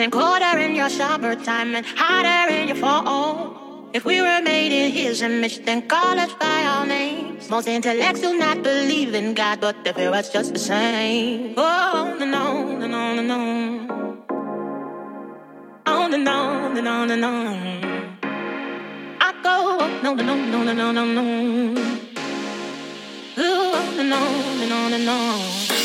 And colder in your summertime and hotter in your fall. If we were made in his image, then call us by our names. Most intellects do not believe in God, but they fear us just the same. Oh, no, no, no, no, no. On and on and on and on. I go, no, no, no, no, no, no, no. Ooh, on and on and on and on.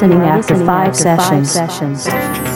Listening after five sessions.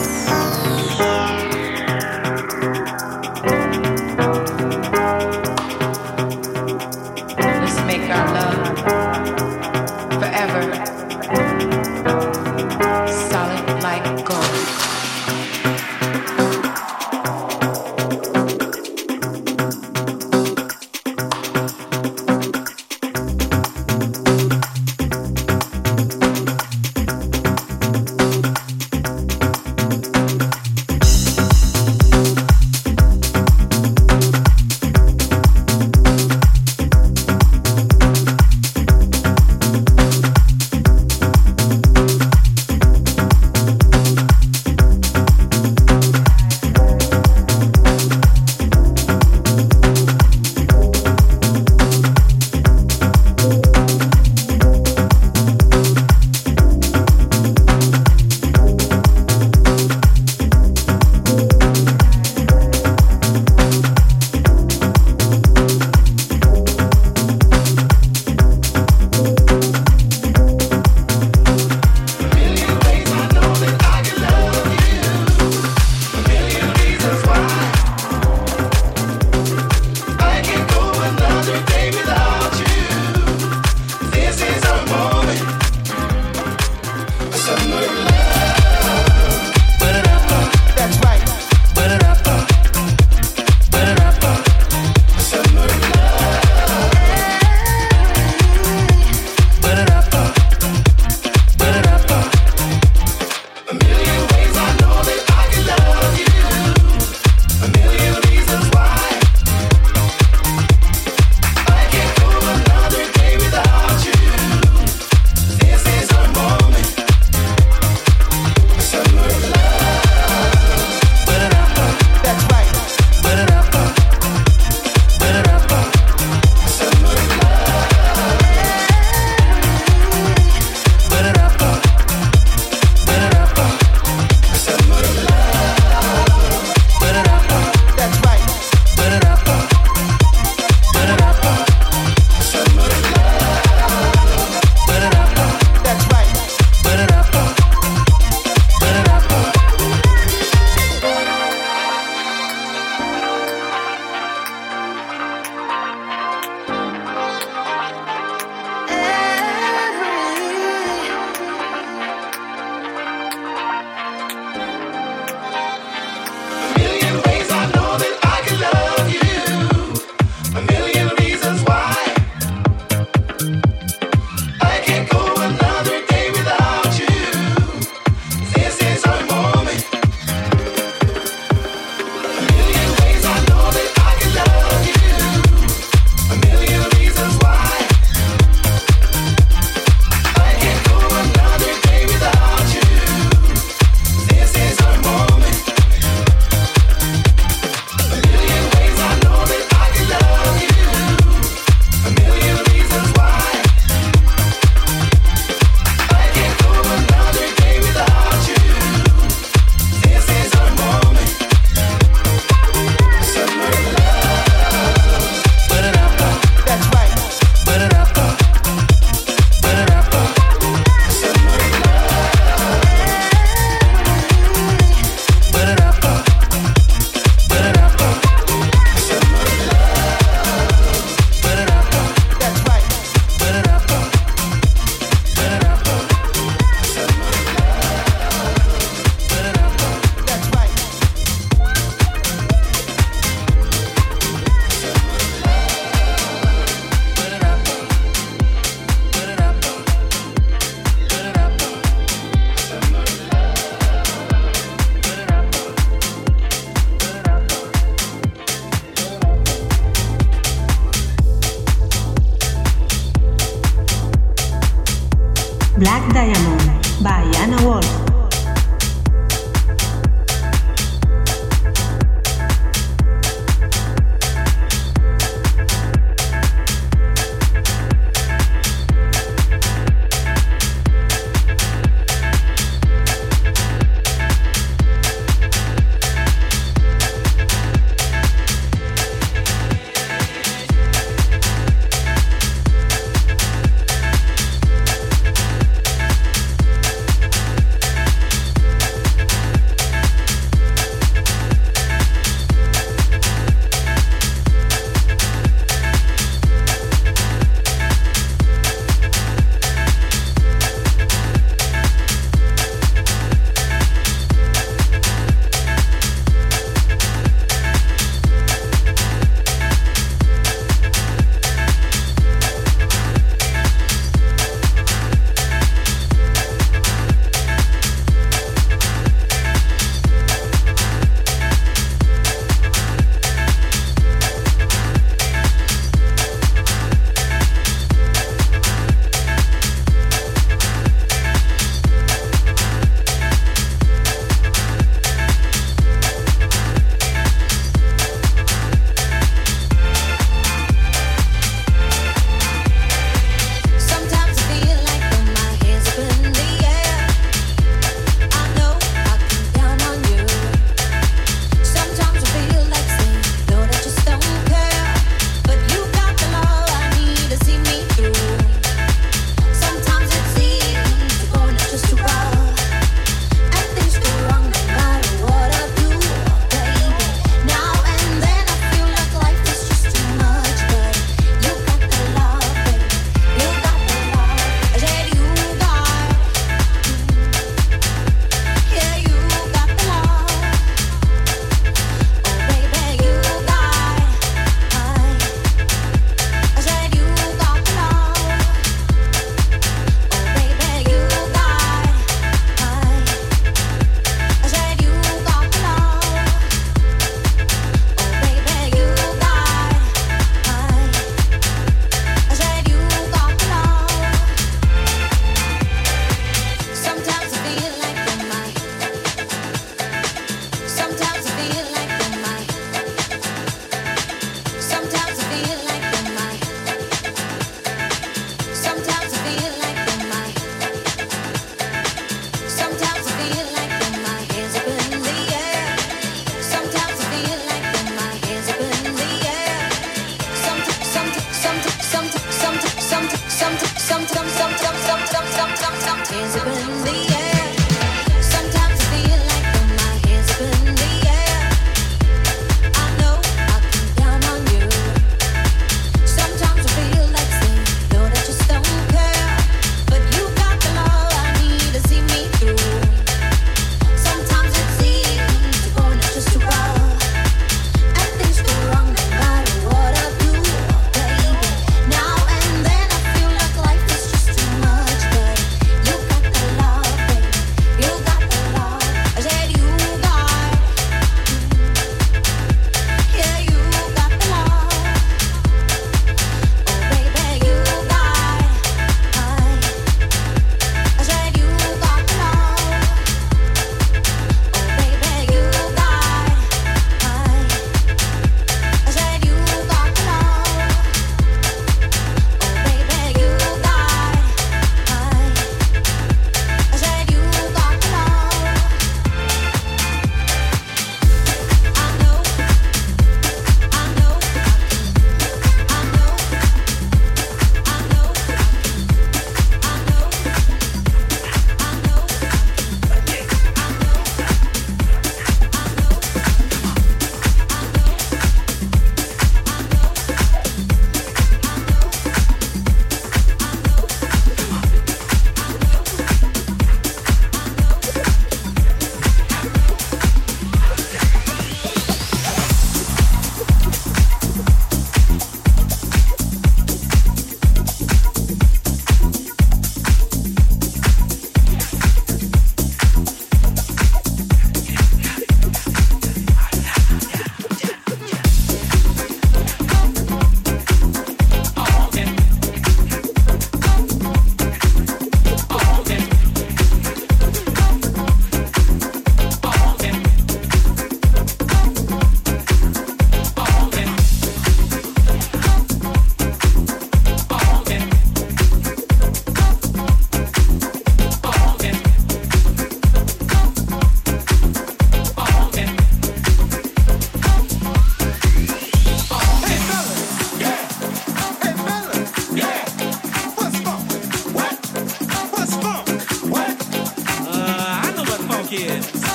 Black Diamond by Anna Wolf.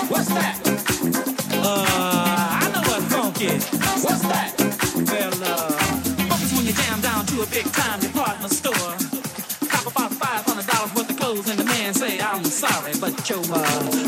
What's that? Uh, I know what's funk is. What's that? Well, uh, funk when you jam down to a big time department store. Top about $500 worth of clothes, and the man say, I'm sorry, but your, uh,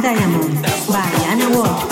Diamond by Anna Wolf.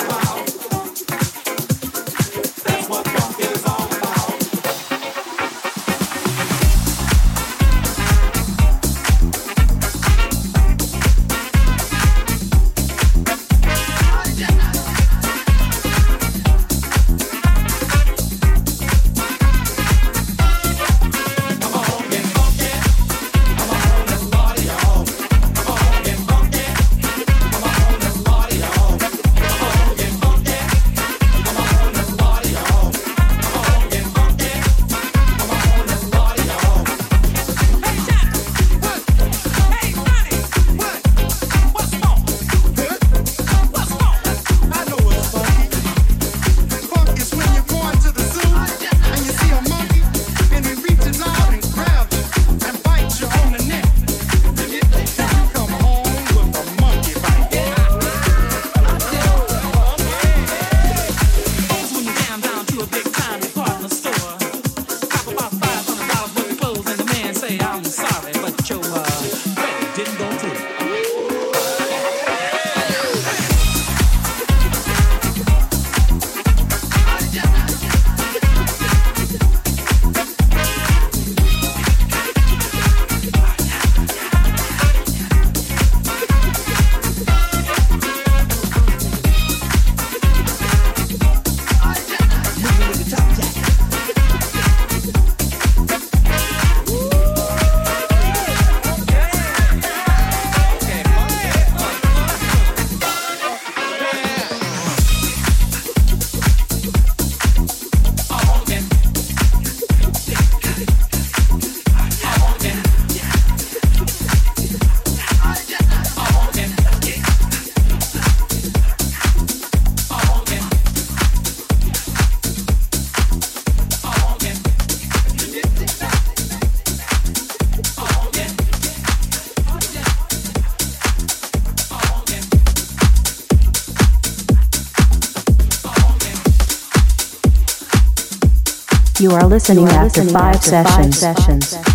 Listening, you are after, listening five, after sessions. five sessions.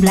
Keep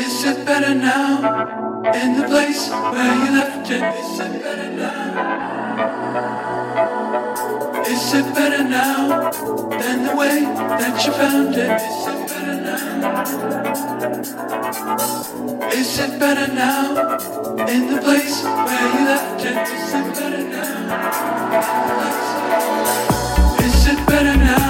Is it better now? In the place where you left it. Is it better now? Is it better now than the way that you found it? Is it better now? Is it better now in the place where you left it? Is it better now? Is it better now?